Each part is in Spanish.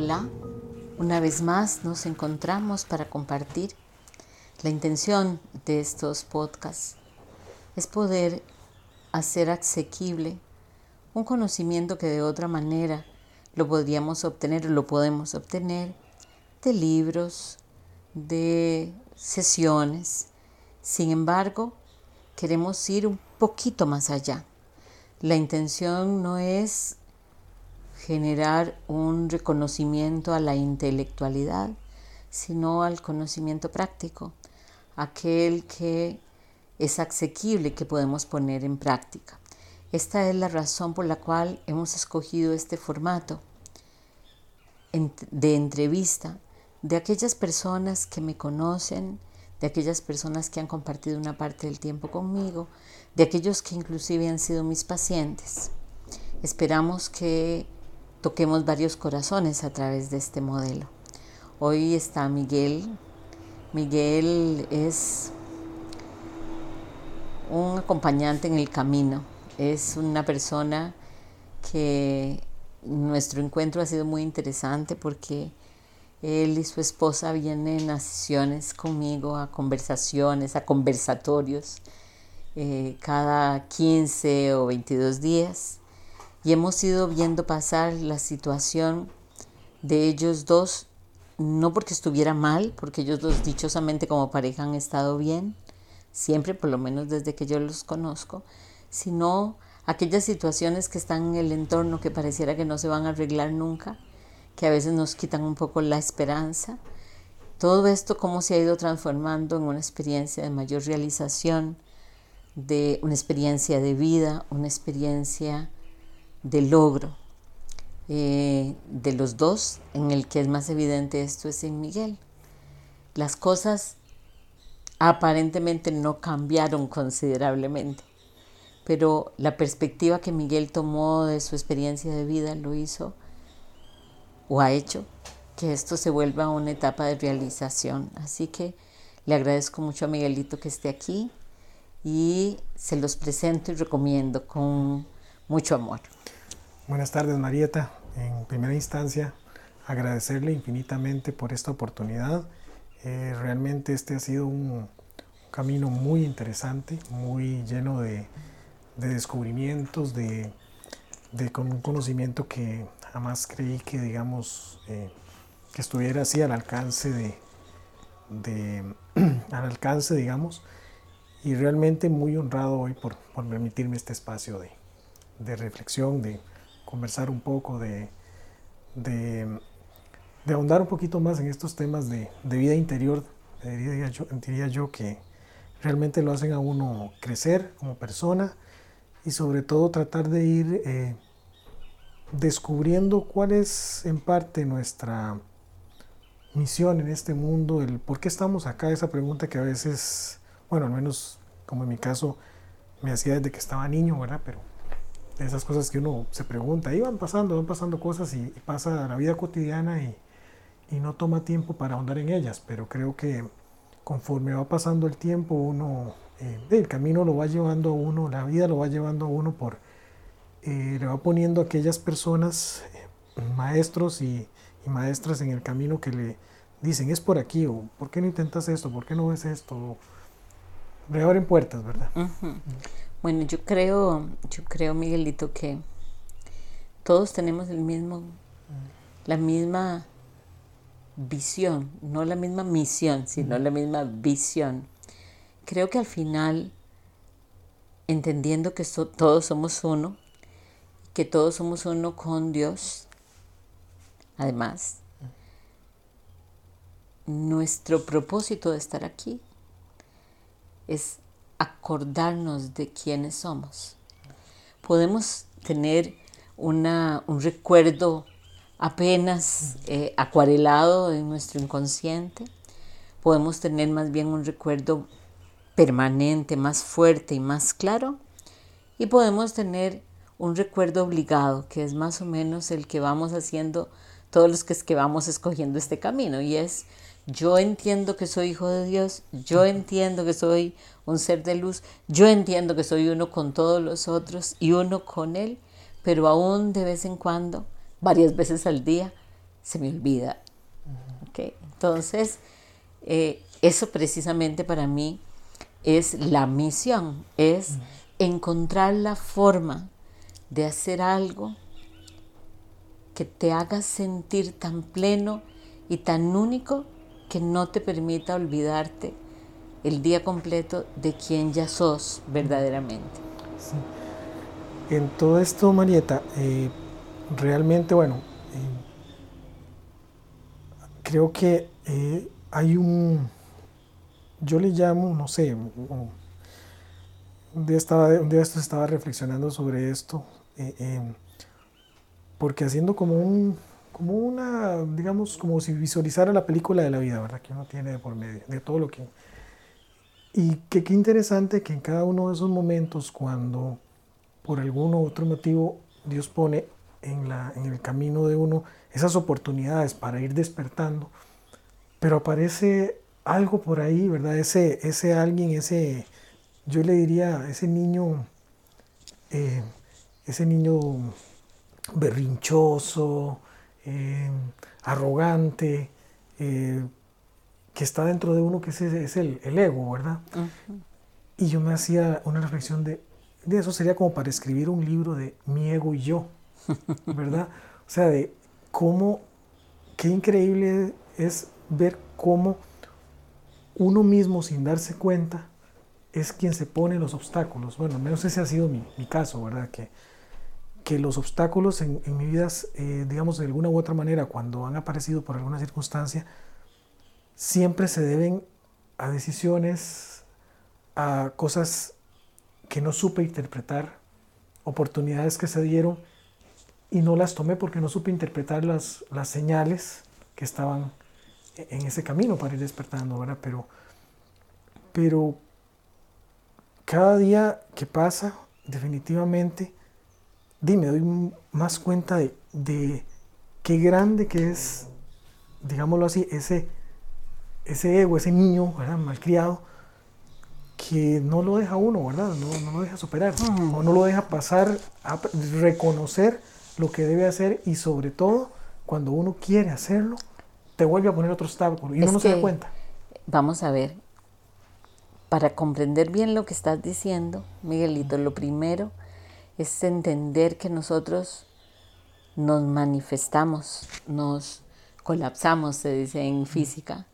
Hola, una vez más nos encontramos para compartir. La intención de estos podcasts es poder hacer asequible un conocimiento que de otra manera lo podríamos obtener o lo podemos obtener de libros, de sesiones. Sin embargo, queremos ir un poquito más allá. La intención no es generar un reconocimiento a la intelectualidad, sino al conocimiento práctico, aquel que es asequible que podemos poner en práctica. Esta es la razón por la cual hemos escogido este formato de entrevista de aquellas personas que me conocen, de aquellas personas que han compartido una parte del tiempo conmigo, de aquellos que inclusive han sido mis pacientes. Esperamos que toquemos varios corazones a través de este modelo. Hoy está Miguel. Miguel es un acompañante en el camino. Es una persona que nuestro encuentro ha sido muy interesante porque él y su esposa vienen a sesiones conmigo, a conversaciones, a conversatorios, eh, cada 15 o 22 días y hemos ido viendo pasar la situación de ellos dos, no porque estuviera mal, porque ellos dos dichosamente como pareja han estado bien, siempre, por lo menos desde que yo los conozco, sino aquellas situaciones que están en el entorno que pareciera que no se van a arreglar nunca, que a veces nos quitan un poco la esperanza. Todo esto cómo se ha ido transformando en una experiencia de mayor realización, de una experiencia de vida, una experiencia de logro eh, de los dos, en el que es más evidente esto es en Miguel. Las cosas aparentemente no cambiaron considerablemente, pero la perspectiva que Miguel tomó de su experiencia de vida lo hizo o ha hecho que esto se vuelva una etapa de realización. Así que le agradezco mucho a Miguelito que esté aquí y se los presento y recomiendo con mucho amor. Buenas tardes, Marieta. En primera instancia, agradecerle infinitamente por esta oportunidad. Eh, realmente este ha sido un camino muy interesante, muy lleno de, descubrimientos, de, con un conocimiento que jamás creí que, digamos, eh, que estuviera así al alcance de, al alcance, digamos, y realmente muy honrado hoy por, permitirme este espacio de, de reflexión, de conversar un poco, de, de, ahondar un poquito más en estos temas de, vida interior, diría yo, diría yo que realmente lo hacen a uno crecer como persona y sobre todo tratar de ir eh, descubriendo cuál es en parte nuestra misión en este mundo, el por qué estamos acá, esa pregunta que a veces, bueno, al menos como en mi caso, me hacía desde que estaba niño, ¿verdad? Pero esas cosas que uno se pregunta, y van pasando, van pasando cosas y, pasa la vida cotidiana y, no toma tiempo para ahondar en ellas, pero creo que conforme va pasando el tiempo, uno, eh, el camino lo va llevando a uno, la vida lo va llevando a uno por, eh, le va poniendo a aquellas personas, eh, maestros y, maestras en el camino que le dicen, es por aquí, o ¿por qué no intentas esto? ¿Por qué no ves esto? Le abren puertas, ¿verdad? Bueno, yo creo, yo creo, Miguelito, que todos tenemos el mismo, la misma visión, no la misma misión, sino la misma visión. Creo que al final, entendiendo que todos somos uno, que todos somos uno con Dios, además, nuestro propósito de estar aquí es acordarnos de quiénes somos. Podemos tener una, un recuerdo apenas eh, acuarelado en nuestro inconsciente. Podemos tener más bien un recuerdo permanente, más fuerte y más claro. Y podemos tener un recuerdo obligado, que es más o menos el que vamos haciendo todos los que, es que vamos escogiendo este camino. Y es yo entiendo que soy hijo de Dios, yo entiendo que soy un ser de luz, yo entiendo que soy uno con todos los otros y uno con Él, pero aún de vez en cuando, varias veces al día, se me olvida. Entonces, eh, eso precisamente para mí es la misión, es encontrar la forma de hacer algo que te haga sentir tan pleno y tan único que no te permita olvidarte el día completo de quien ya sos verdaderamente. En todo esto, Marieta, eh, realmente, bueno, eh, creo que eh, hay un, yo le llamo, no sé, un día, estaba, un día estaba reflexionando sobre esto, porque haciendo como un, como una, digamos, como si visualizara la película de la vida, ¿verdad? Que uno tiene por medio, de todo lo que... Y que qué interesante que en cada uno de esos momentos, cuando por algún otro motivo Dios pone en, la, en el camino de uno esas oportunidades para ir despertando, pero aparece algo por ahí, ¿verdad? Ese, ese alguien, ese, yo le diría, ese niño, eh, ese niño berrinchoso, eh, arrogante, eh, que está dentro de uno, que es, es el, el, ego, ¿verdad? Y yo me hacía una reflexión de, de eso sería como para escribir un libro de mi ego y yo, ¿verdad? O sea, de cómo, qué increíble es ver cómo uno mismo sin darse cuenta es quien se pone los obstáculos. Bueno, al menos ese ha sido mi, mi caso, ¿verdad? Que, que los obstáculos en, en mi vida, eh, digamos, de alguna u otra manera, cuando han aparecido por alguna circunstancia, siempre se deben a decisiones, a cosas que no supe interpretar, oportunidades que se dieron y no las tomé porque no supe interpretar las, las señales que estaban en ese camino para ir despertando, ¿verdad? Pero, pero cada día que pasa, definitivamente, dime, doy más cuenta de, de, qué grande que es, digámoslo así, ese, ese ego, ese niño, ¿verdad? Malcriado, que no lo deja uno, ¿verdad? No, no lo deja superar, o no lo deja pasar a reconocer lo que debe hacer y sobre todo, cuando uno quiere hacerlo, te vuelve a poner otro obstáculo y uno no se da cuenta. Vamos a ver, para comprender bien lo que estás diciendo, Miguelito, lo primero es entender que nosotros nos manifestamos, nos colapsamos, se dice en física,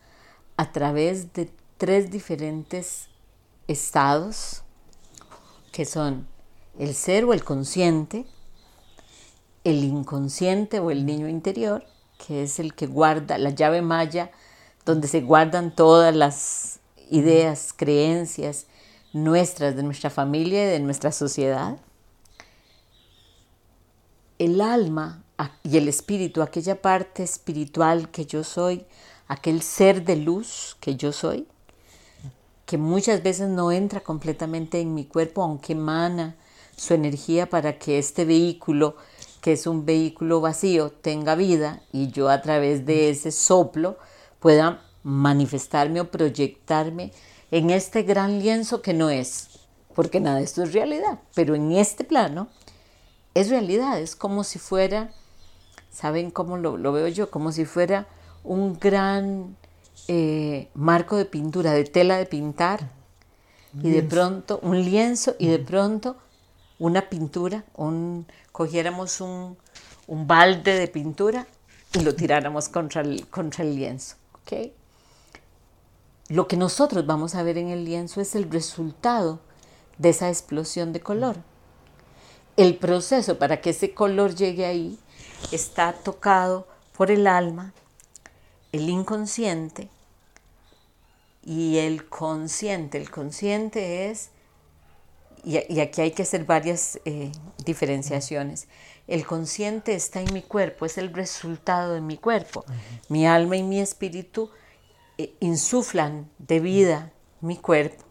a través de tres diferentes estados, que son el ser o el consciente, el inconsciente o el niño interior, que es el que guarda la llave maya, donde se guardan todas las ideas, creencias nuestras, de nuestra familia y de nuestra sociedad. El alma y el espíritu, aquella parte espiritual que yo soy, aquel ser de luz que yo soy, que muchas veces no entra completamente en mi cuerpo, aunque emana su energía para que este vehículo que es un vehículo vacío, tenga vida y yo a través de ese soplo pueda manifestarme o proyectarme en este gran lienzo que no es, porque nada esto es realidad, pero en este plano es realidad, es como si fuera, ¿saben cómo lo, veo yo? Como si fuera un gran eh, marco de pintura, de tela de pintar, y de pronto un lienzo, y de pronto una pintura, un, cogiéramos un, balde de pintura y lo tiráramos contra el, contra el lienzo. ¿okay? Lo que nosotros vamos a ver en el lienzo es el resultado de esa explosión de color. El proceso para que ese color llegue ahí está tocado por el alma, el inconsciente y el consciente. El consciente es y, aquí hay que hacer varias eh, diferenciaciones. El consciente está en mi cuerpo, es el resultado de mi cuerpo. Mi alma y mi espíritu eh, insuflan de vida mi cuerpo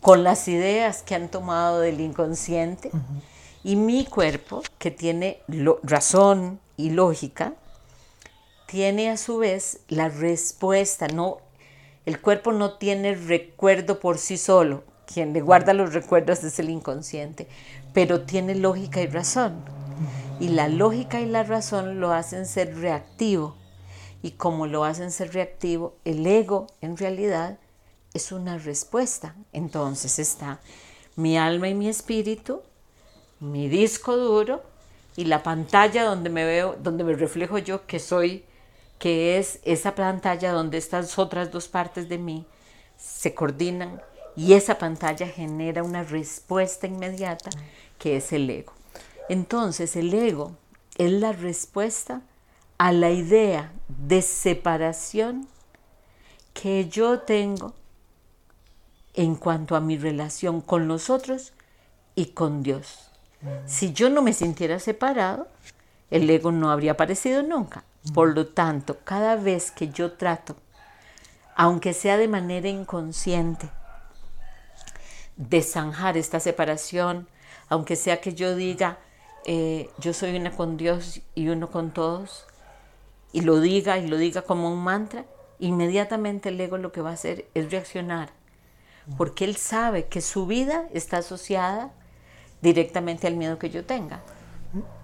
con las ideas que han tomado del inconsciente y mi cuerpo, que tiene razón y lógica, tiene a su vez la respuesta. No, el cuerpo no tiene recuerdo por sí solo, quien le guarda los recuerdos es el inconsciente, pero tiene lógica y razón. Y la lógica y la razón lo hacen ser reactivo y como lo hacen ser reactivo, el ego en realidad es una respuesta. Entonces está mi alma y mi espíritu, mi disco duro y la pantalla donde me veo, donde me reflejo yo que soy, que es esa pantalla donde estas otras dos partes de mí se coordinan y esa pantalla genera una respuesta inmediata que es el ego. Entonces el ego es la respuesta a la idea de separación que yo tengo en cuanto a mi relación con los otros y con Dios. Si yo no me sintiera separado, el ego no habría aparecido nunca. Por lo tanto, cada vez que yo trato, aunque sea de manera inconsciente, de zanjar esta separación, aunque sea que yo diga, eh, yo soy una con Dios y uno con todos, y lo diga y lo diga como un mantra, inmediatamente el ego lo que va a hacer es reaccionar, porque él sabe que su vida está asociada directamente al miedo que yo tenga.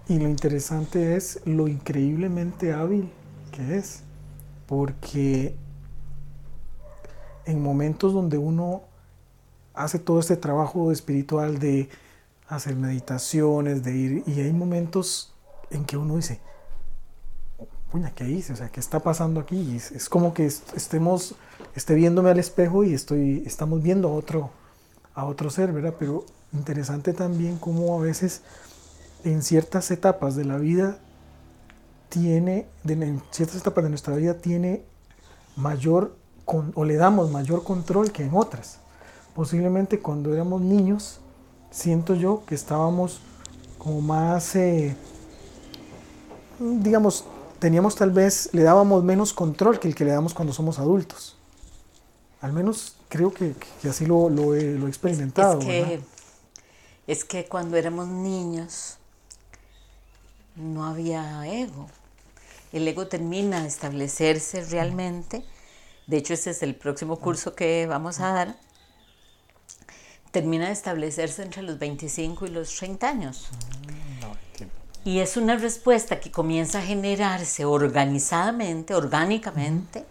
Y lo interesante es lo increíblemente hábil que es, porque en momentos donde uno hace todo este trabajo espiritual de hacer meditaciones, de ir, y hay momentos en que uno dice, puña, ¿qué hice? O sea, ¿qué está pasando aquí? es, como que estemos, esté viéndome al espejo y estoy, estamos viendo a otro, a otro ser, ¿verdad? Pero interesante también cómo a veces en ciertas etapas de la vida tiene, en ciertas etapas de nuestra vida tiene mayor, o le damos mayor control que en otras. Posiblemente cuando éramos niños, siento yo que estábamos como más, eh, digamos, teníamos tal vez, le dábamos menos control que el que le damos cuando somos adultos. Al menos creo que, así lo, lo, he, experimentado. Es que, es que cuando éramos niños no había ego. El ego termina de establecerse realmente. De hecho, ese es el próximo curso que vamos a dar termina de establecerse entre los 25 y los 30 años. y es una respuesta que comienza a generarse organizadamente, orgánicamente,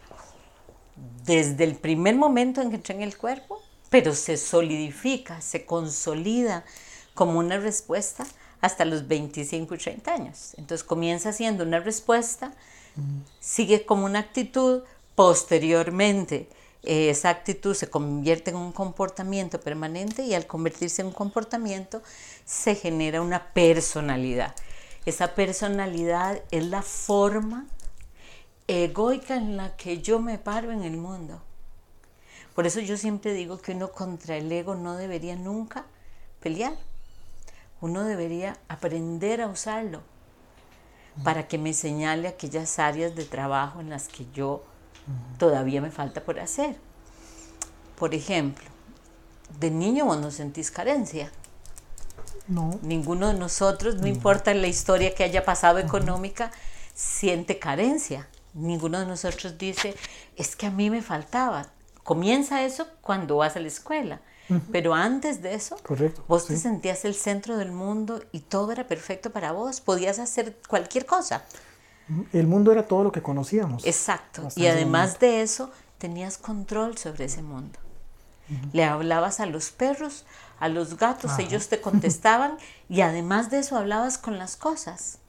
desde el primer momento en que entra en el cuerpo, pero se solidifica, se consolida como una respuesta hasta los 25 y 30 años. Entonces comienza siendo una respuesta, sigue como una actitud, posteriormente esa actitud se convierte en un comportamiento permanente y al convertirse en un comportamiento se genera una personalidad. Esa personalidad es la forma egoica en la que yo me paro en el mundo. Por eso yo siempre digo que uno contra el ego no debería nunca pelear. Uno debería aprender a usarlo para que me señale aquellas áreas de trabajo en las que yo todavía me falta por hacer. Por ejemplo, de niño vos no sentís carencia. No. Ninguno de nosotros, no importa la historia que haya pasado económica, siente carencia. Ninguno de nosotros dice, es que a mí me faltaba. Comienza eso cuando vas a la escuela. Pero antes de eso, vos te sentías el centro del mundo y todo era perfecto para vos. Podías hacer cualquier cosa. El mundo era todo lo que conocíamos. Exacto. y además de eso, tenías control sobre ese mundo. Le hablabas a los perros, a los gatos, ellos te contestaban y además de eso hablabas con las cosas.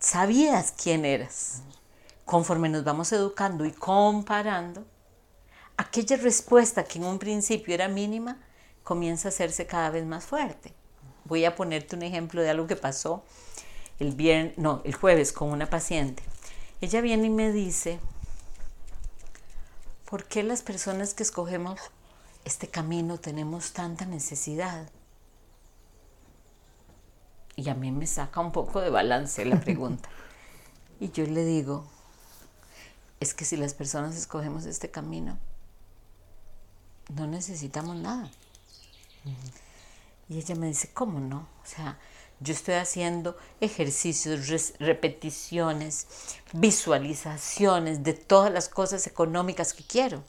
Sabías quién eras. Conforme nos vamos educando y comparando, aquella respuesta que en un principio era mínima comienza a hacerse cada vez más fuerte. Voy a ponerte un ejemplo de algo que pasó el viernes, no, el jueves con una paciente. Ella viene y me dice, ¿por qué las personas que escogemos este camino tenemos tanta necesidad? Y a mí me saca un poco de balance la pregunta. y yo le digo, es que si las personas escogemos este camino, no necesitamos nada. Y ella me dice, ¿cómo no? O sea, yo estoy haciendo ejercicios, repeticiones, visualizaciones de todas las cosas económicas que quiero.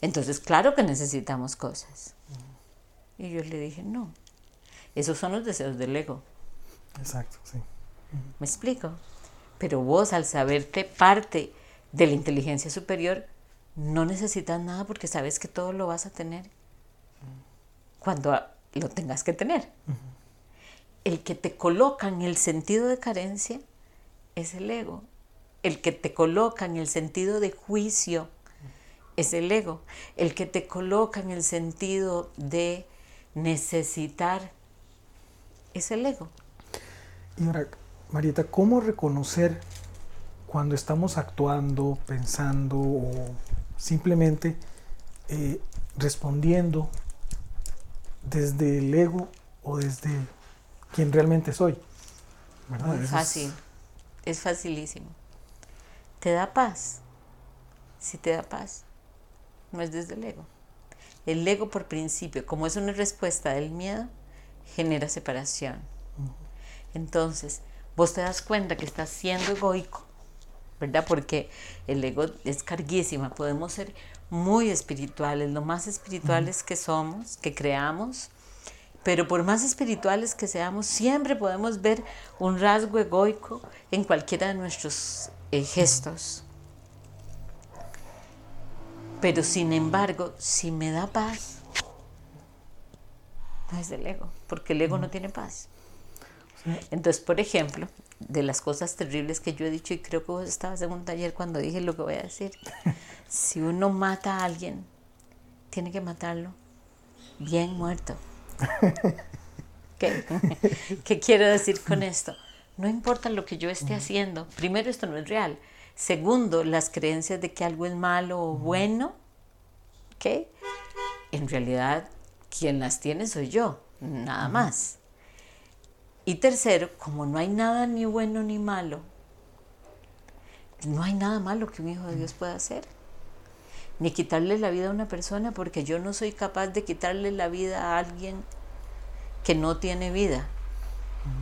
Entonces, claro que necesitamos cosas. Y yo le dije, no, esos son los deseos del ego. Exacto, sí. ¿Me explico? Pero vos al saber que parte de la inteligencia superior, no necesitas nada porque sabes que todo lo vas a tener cuando lo tengas que tener. El que te coloca en el sentido de carencia es el ego. El que te coloca en el sentido de juicio es el ego. El que te coloca en el sentido de necesitar es el ego. Y ahora, Marieta, ¿cómo reconocer cuando estamos actuando, pensando o simplemente eh, respondiendo desde el ego o desde quien realmente soy? Muy fácil, es facilísimo. ¿Te da paz? Si te da paz, no es desde el ego. El ego por principio, como es una respuesta del miedo, genera separación. Entonces, vos te das cuenta que estás siendo egoico, ¿verdad? Porque el ego es carguísima. Podemos ser muy espirituales, lo más espirituales que somos, que creamos, pero por más espirituales que seamos, siempre podemos ver un rasgo egoico en cualquiera de nuestros eh, gestos. Pero sin embargo, si me da paz, no es del ego, porque el ego no tiene paz. Entonces, por ejemplo, de las cosas terribles que yo he dicho, y creo que vos estabas en un taller cuando dije lo que voy a decir, si uno mata a alguien, tiene que matarlo bien muerto. ¿Qué? ¿Qué quiero decir con esto? No importa lo que yo esté haciendo, primero esto no es real, segundo, las creencias de que algo es malo o bueno, ¿qué? En realidad, quien las tiene soy yo, nada más. Y tercero, como no hay nada ni bueno ni malo, no hay nada malo que un hijo de Dios pueda hacer. Ni quitarle la vida a una persona, porque yo no soy capaz de quitarle la vida a alguien que no tiene vida.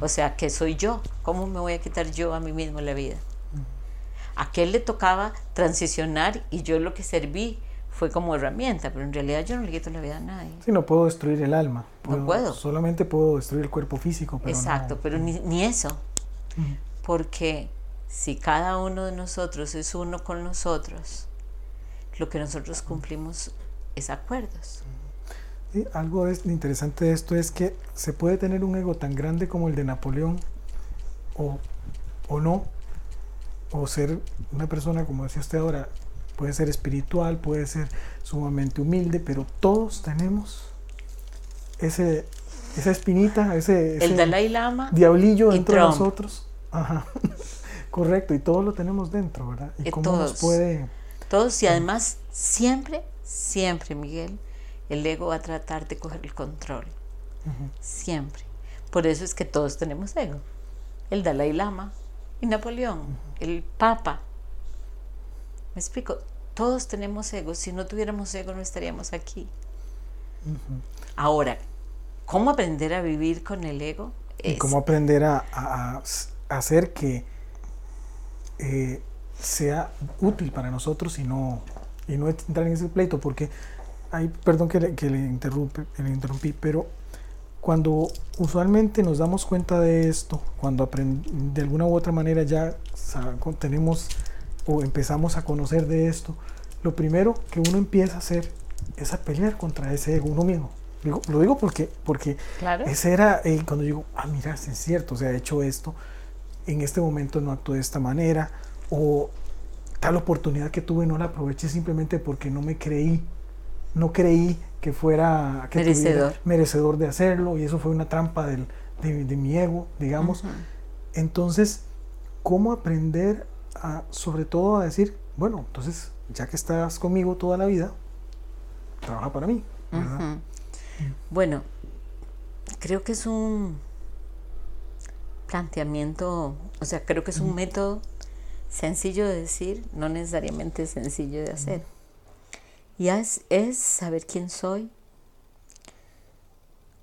O sea, que soy yo. ¿Cómo me voy a quitar yo a mí mismo la vida? A aquel le tocaba transicionar y yo lo que serví fue como herramienta, pero en realidad yo no le quito la vida a nadie. Sí, no puedo destruir el alma. no puedo. Solamente puedo destruir el cuerpo físico. Pero Exacto, pero ni, ni eso. Porque si cada uno de nosotros es uno con nosotros, lo que nosotros cumplimos es acuerdos. Sí, algo interesante de esto es que se puede tener un ego tan grande como el de Napoleón o, o no, o ser una persona, como decía usted ahora, puede ser espiritual, puede ser sumamente humilde, pero todos tenemos ese, esa espinita, ese, el Dalai Lama diablillo dentro de nosotros. Ajá. Correcto, y todos lo tenemos dentro, ¿verdad? Y, cómo todos, nos puede. Todos, y además, siempre, siempre, Miguel, el ego va a tratar de coger el control. Siempre. Por eso es que todos tenemos ego. El Dalai Lama y Napoleón, el Papa. ¿Me explico? Todos tenemos ego. Si no tuviéramos ego, no estaríamos aquí. Ahora, ¿cómo aprender a vivir con el ego? Y cómo aprender a, hacer que eh, sea útil para nosotros y no, y no entrar en ese pleito, porque hay, perdón que le, que le, interrumpe, le interrumpí, pero cuando usualmente nos damos cuenta de esto, cuando de alguna u otra manera ya tenemos o empezamos a conocer de esto, lo primero que uno empieza a hacer es a pelear contra ese ego uno mismo. lo digo porque, porque ese era eh, cuando digo, ah, mira, es cierto, o sea, he hecho esto, en este momento no actúo de esta manera, o tal oportunidad que tuve no la aproveché simplemente porque no me creí, no creí que fuera merecedor. merecedor de hacerlo, y eso fue una trampa del, de, mi ego, digamos. Entonces, ¿cómo aprender sobre todo a decir, bueno, entonces ya que estás conmigo toda la vida, trabaja para mí. Bueno, creo que es un planteamiento, o sea, creo que es un método sencillo de decir, no necesariamente sencillo de hacer. Y es, es saber quién soy,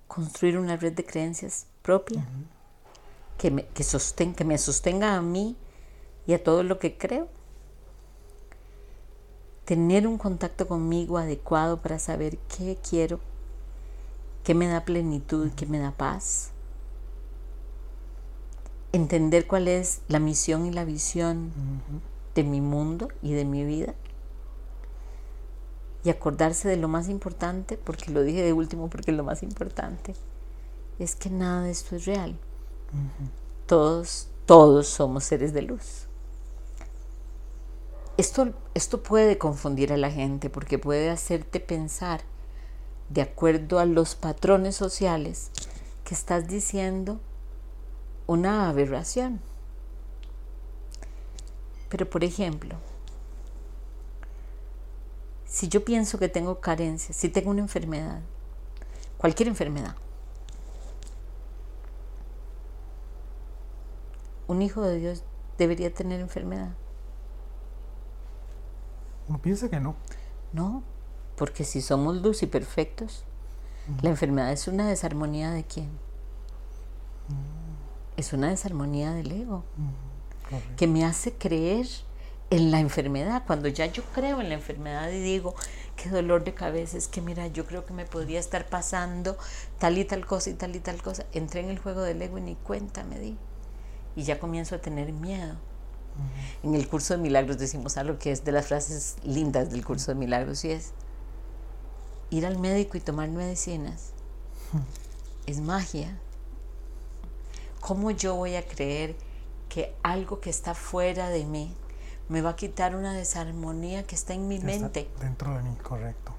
construir una red de creencias propia que, me, que, que me sostenga a mí y a todo lo que creo. Tener un contacto conmigo adecuado para saber qué quiero, qué me da plenitud, qué me da paz. Entender cuál es la misión y la visión de mi mundo y de mi vida y acordarse de lo más importante, porque lo dije de último porque es lo más importante, es que nada de esto es real. Todos, todos somos seres de luz. Esto, esto puede confundir a la gente porque puede hacerte pensar, de acuerdo a los patrones sociales, que estás diciendo una aberración. Pero por ejemplo, si yo pienso que tengo carencias, si tengo una enfermedad, cualquier enfermedad, un hijo de Dios debería tener enfermedad. Uno piensa que no. No, porque si somos luz y perfectos, la enfermedad es una desarmonía de quién? Es una desarmonía del ego, que me hace creer en la enfermedad, cuando ya yo creo en la enfermedad y digo, qué dolor de cabeza, es que mira, yo creo que me podría estar pasando tal y tal cosa y tal y tal cosa, entré en el juego del ego y ni cuenta me di. Y ya comienzo a tener miedo. En el curso de milagros decimos algo que es de las frases lindas del curso de milagros y es ir al médico y tomar medicinas. Es magia. ¿Cómo yo voy a creer que algo que está fuera de mí, me va a quitar una desarmonía que está en mi mente. Dentro de mí, correcto.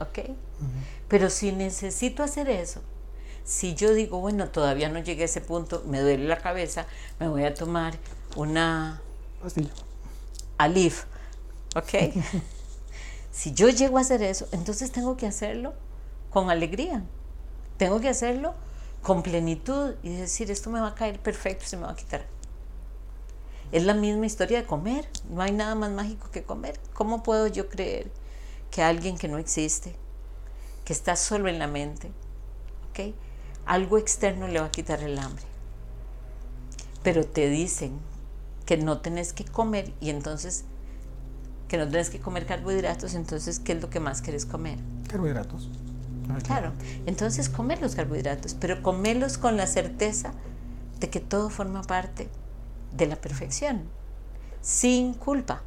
¿Ok? Pero si necesito hacer eso, si yo digo, bueno, todavía no llegué a ese punto, me duele la cabeza, me voy a tomar una... Pastilla. Alif. ¿Ok? si yo llego a hacer eso, entonces tengo que hacerlo con alegría. Tengo que hacerlo con plenitud y decir, esto me va a caer perfecto, se me va a quitar. Es la misma historia de comer. No hay nada más mágico que comer. ¿Cómo puedo yo creer que alguien que no existe, que está solo en la mente, ¿okay? algo externo le va a quitar el hambre? Pero te dicen que no tenés que comer y entonces que no tenés que comer carbohidratos, entonces ¿qué es lo que más quieres comer? Carbohidratos. Claro, entonces comer los carbohidratos, pero comerlos con la certeza de que todo forma parte de la perfección, sin culpa.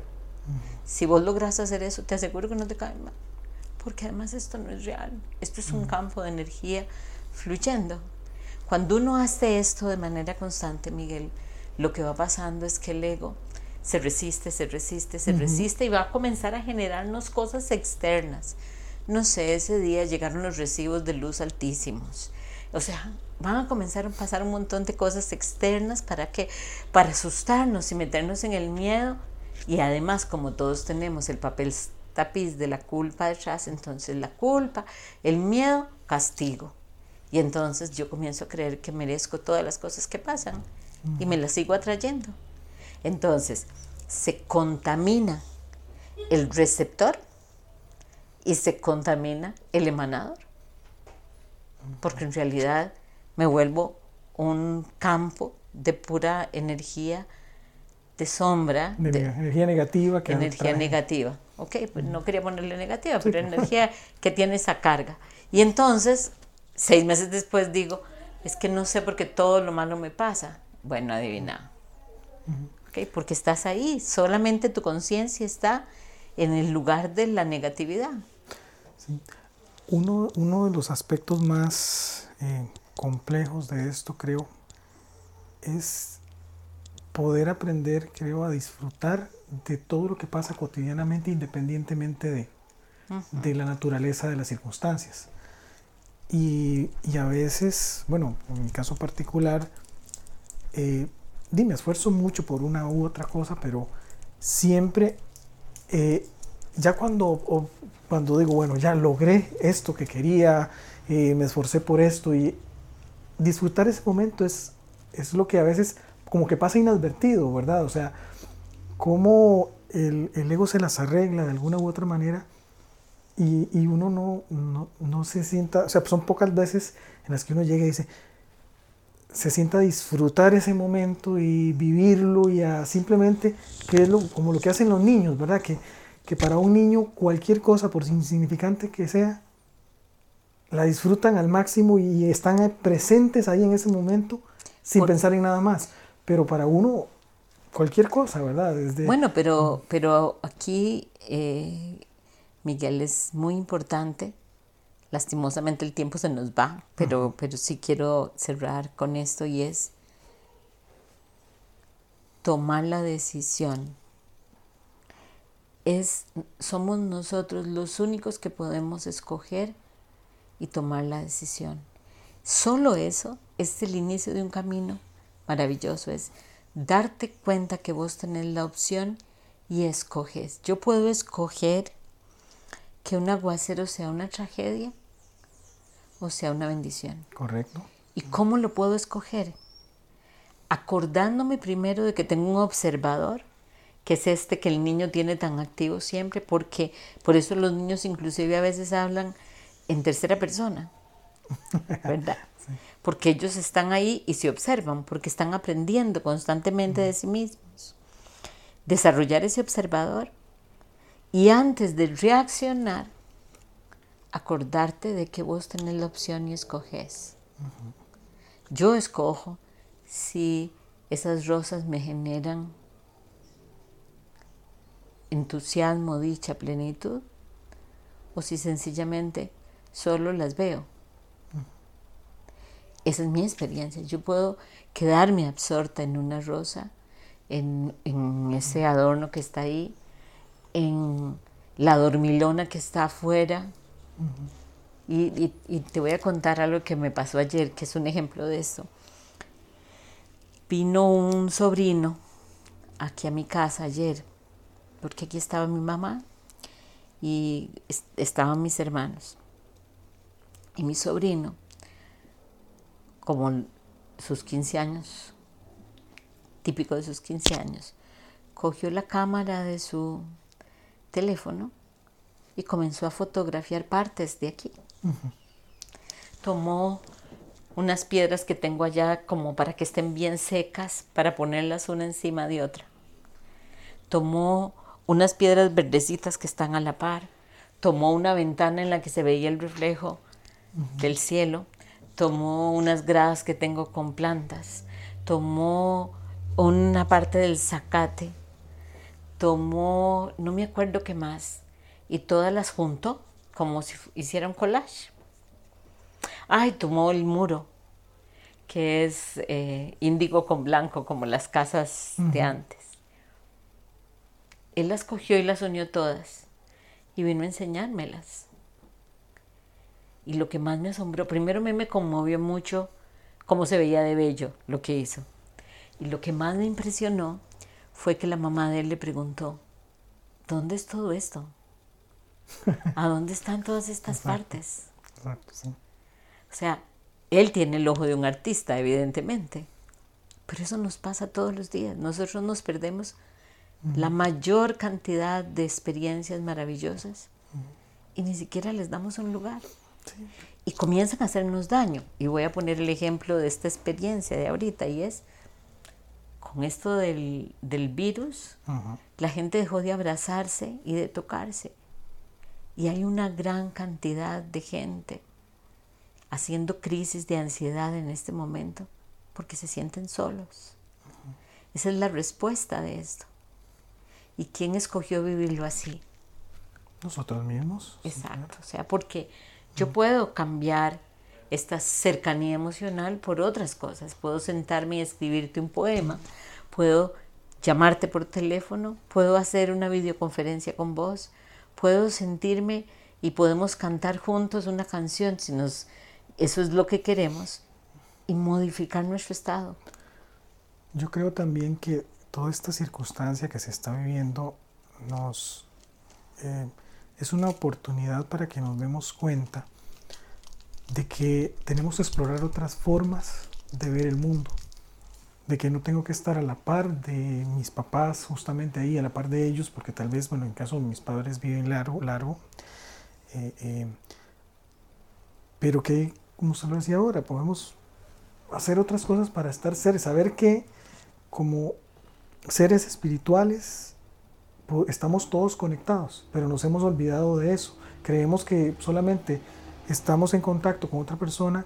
Si vos logras hacer eso, te aseguro que no te cae mal, porque además esto no es real, esto es un campo de energía fluyendo. Cuando uno hace esto de manera constante, Miguel, lo que va pasando es que el ego se resiste, se resiste, se resiste y va a comenzar a generarnos cosas externas. No sé, ese día llegaron los recibos de luz altísimos. O sea, van a comenzar a pasar un montón de cosas externas para que para asustarnos y meternos en el miedo y además como todos tenemos el papel tapiz de la culpa detrás, entonces la culpa, el miedo, castigo. Y entonces yo comienzo a creer que merezco todas las cosas que pasan y me las sigo atrayendo. Entonces, se contamina el receptor y se contamina el emanador. Porque en realidad me vuelvo un campo de pura energía de sombra. De, energía negativa. Que energía negativa. Ok, pues no quería ponerle negativa, pero energía que tiene esa carga. Y entonces, seis meses después digo, es que no sé por qué todo lo malo me pasa. Bueno, adivina. Okay, porque estás ahí, solamente tu conciencia está en el lugar de la negatividad. Sí. Uno, uno de los aspectos más eh, complejos de esto, creo, es poder aprender, creo, a disfrutar de todo lo que pasa cotidianamente independientemente de, de la naturaleza de las circunstancias. Y, y, a veces, bueno, en mi caso particular, eh, esfuerzo mucho por una u otra cosa, pero siempre, eh, ya cuando, cuando digo, bueno, ya logré esto que quería, eh, me esforcé por esto y disfrutar ese momento es, es lo que a veces como que pasa inadvertido, ¿verdad? O sea, cómo el, el ego se las arregla de alguna u otra manera y, y uno no, no, no, se sienta, o sea, son pocas veces en las que uno llega y dice, se sienta a disfrutar ese momento y vivirlo y a simplemente, que es lo, como lo que hacen los niños, ¿verdad? Que, que para un niño cualquier cosa, por insignificante que sea, la disfrutan al máximo y están presentes ahí en ese momento sin pensar en nada más. Pero para uno, cualquier cosa, ¿verdad? Desde... Bueno, pero, pero aquí, eh, Miguel, es muy importante. Lastimosamente el tiempo se nos va, pero, pero sí quiero cerrar con esto y es tomar la decisión. Es, somos nosotros los únicos que podemos escoger y tomar la decisión. Solo eso es el inicio de un camino maravilloso. Es darte cuenta que vos tenés la opción y escoges. Yo puedo escoger que un aguacero sea una tragedia o sea una bendición. Correcto. ¿Y cómo lo puedo escoger? Acordándome primero de que tengo un observador, que es este que el niño tiene tan activo siempre, porque por eso los niños inclusive a veces hablan en tercera persona, ¿verdad? porque ellos están ahí y se observan, porque están aprendiendo constantemente de sí mismos. Desarrollar ese observador y antes de reaccionar, acordarte de que vos tenés la opción y escoges. Yo escojo si esas rosas me generan entusiasmo, dicha, plenitud, o si sencillamente solo las veo. Esa es mi experiencia. Yo puedo quedarme absorta en una rosa, en, ese adorno que está ahí, en la dormilona que está afuera. Y, te voy a contar algo que me pasó ayer, que es un ejemplo de esto. Vino un sobrino aquí a mi casa ayer, porque aquí estaba mi mamá y estaban mis hermanos. Y mi sobrino como sus 15 años, típico de sus 15 años, cogió la cámara de su teléfono y comenzó a fotografiar partes de aquí. Tomó unas piedras que tengo allá como para que estén bien secas, para ponerlas una encima de otra. Tomó unas piedras verdecitas que están a la par. Tomó una ventana en la que se veía el reflejo del cielo tomó unas gradas que tengo con plantas, tomó una parte del zacate, tomó, no me acuerdo qué más, y todas las juntó como si hiciera un collage. Ay, tomó el muro, que es eh, índigo con blanco, como las casas de antes. Él las cogió y las unió todas y vino a enseñármelas. Y lo que más me asombró, primero me, me conmovió mucho cómo se veía de bello lo que hizo. Y lo que más me impresionó fue que la mamá de él le preguntó, ¿dónde es todo esto? ¿A dónde están todas estas partes? Exacto, sí. O sea, él tiene el ojo de un artista, evidentemente, pero eso nos pasa todos los días. Nosotros nos perdemos la mayor cantidad de experiencias maravillosas y ni siquiera les damos un lugar. Y comienzan a hacernos daño. Y voy a poner el ejemplo de esta experiencia de ahorita y es, con esto del, virus, la gente dejó de abrazarse y de tocarse. Y hay una gran cantidad de gente haciendo crisis de ansiedad en este momento porque se sienten solos. Esa es la respuesta de esto. ¿Y quién escogió vivirlo así? Nosotros mismos. Exacto, o sea, porque yo puedo cambiar esta cercanía emocional por otras cosas. Puedo sentarme y escribirte un poema, puedo llamarte por teléfono, puedo hacer una videoconferencia con vos, puedo sentirme y podemos cantar juntos una canción si nos eso es lo que queremos y modificar nuestro estado. Yo creo también que toda esta circunstancia que se está viviendo nos eh, es una oportunidad para que nos demos cuenta de que tenemos que explorar otras formas de ver el mundo, de que no tengo que estar a la par de mis papás, justamente ahí, a la par de ellos, porque tal vez, bueno, en caso de mis padres viven largo, largo, eh, eh, pero que, como se lo decía ahora, podemos hacer otras cosas para estar seres, saber que como seres espirituales estamos todos conectados, pero nos hemos olvidado de eso. Creemos que solamente estamos en contacto con otra persona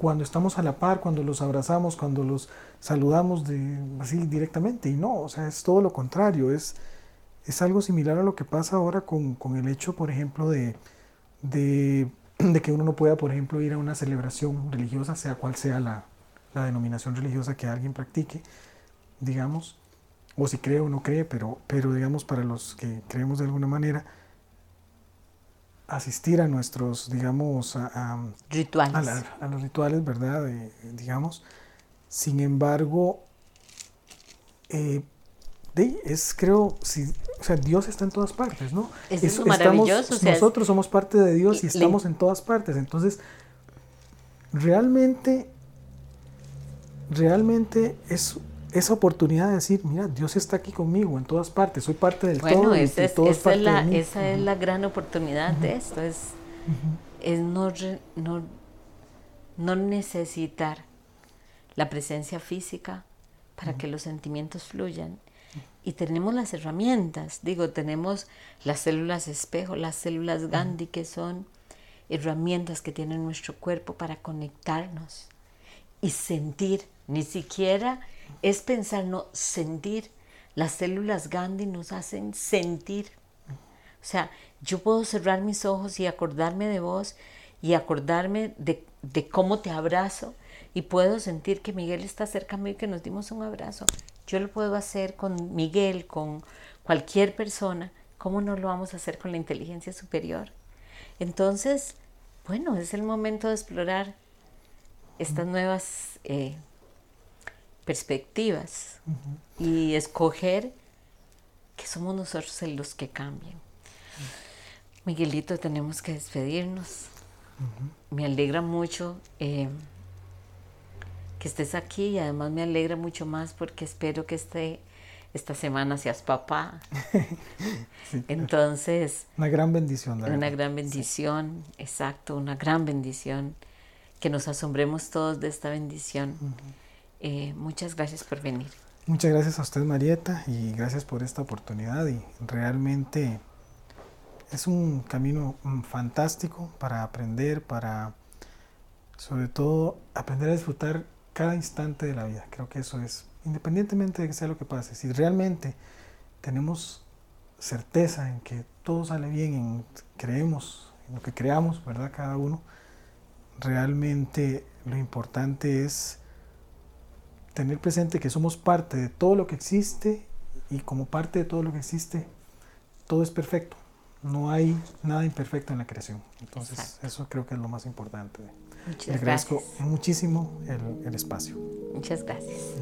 cuando estamos a la par, cuando los abrazamos, cuando los saludamos así directamente. Y no, o sea, es todo lo contrario. Es, es algo similar a lo que pasa ahora con, con el hecho, por ejemplo, de, de, de, que uno no pueda, por ejemplo, ir a una celebración religiosa, sea cual sea la, la denominación religiosa que alguien practique, digamos, o si cree o no cree, pero, pero digamos para los que creemos de alguna manera, asistir a nuestros, digamos, a, rituales. A, los rituales, ¿verdad? digamos. Sin embargo, eh, es, creo, si, o sea, Dios está en todas partes, ¿no? Es, maravilloso. nosotros somos parte de Dios y estamos en todas partes. Entonces, realmente, realmente es esa oportunidad de decir, mira, Dios está aquí conmigo en todas partes, soy parte del todo. y esa, es, es la, esa es la gran oportunidad de esto, es, es no, no, no, necesitar la presencia física para que los sentimientos fluyan. Y tenemos las herramientas, digo, tenemos las células espejo, las células Gandhi, que son herramientas que tiene nuestro cuerpo para conectarnos y sentir, ni siquiera es pensar, no, sentir. Las células Gandhi nos hacen sentir. O sea, yo puedo cerrar mis ojos y acordarme de vos y acordarme de, cómo te abrazo y puedo sentir que Miguel está cerca mío y que nos dimos un abrazo. Yo lo puedo hacer con Miguel, con cualquier persona. ¿Cómo no lo vamos a hacer con la inteligencia superior? Entonces, bueno, es el momento de explorar estas nuevas eh, perspectivas y escoger que somos nosotros los que cambian. Miguelito, tenemos que despedirnos. Me alegra mucho eh, que estés aquí y además me alegra mucho más porque espero que este, esta semana seas papá. Entonces... Una gran bendición. Una gran bendición, exacto, una gran bendición. Que nos asombremos todos de esta bendición. Eh, muchas gracias por venir. Muchas gracias a usted, Marieta, y gracias por esta oportunidad. Y realmente es un camino mm, fantástico para aprender, para sobre todo aprender a disfrutar cada instante de la vida. Creo que eso es, independientemente de que sea lo que pase, si realmente tenemos certeza en que todo sale bien, en creemos en lo que creamos, ¿verdad? Cada uno, realmente lo importante es tener presente que somos parte de todo lo que existe y como parte de todo lo que existe, todo es perfecto. No hay nada imperfecto en la creación. Entonces, eso creo que es lo más importante. Muchas Le agradezco muchísimo el, el espacio. Muchas gracias.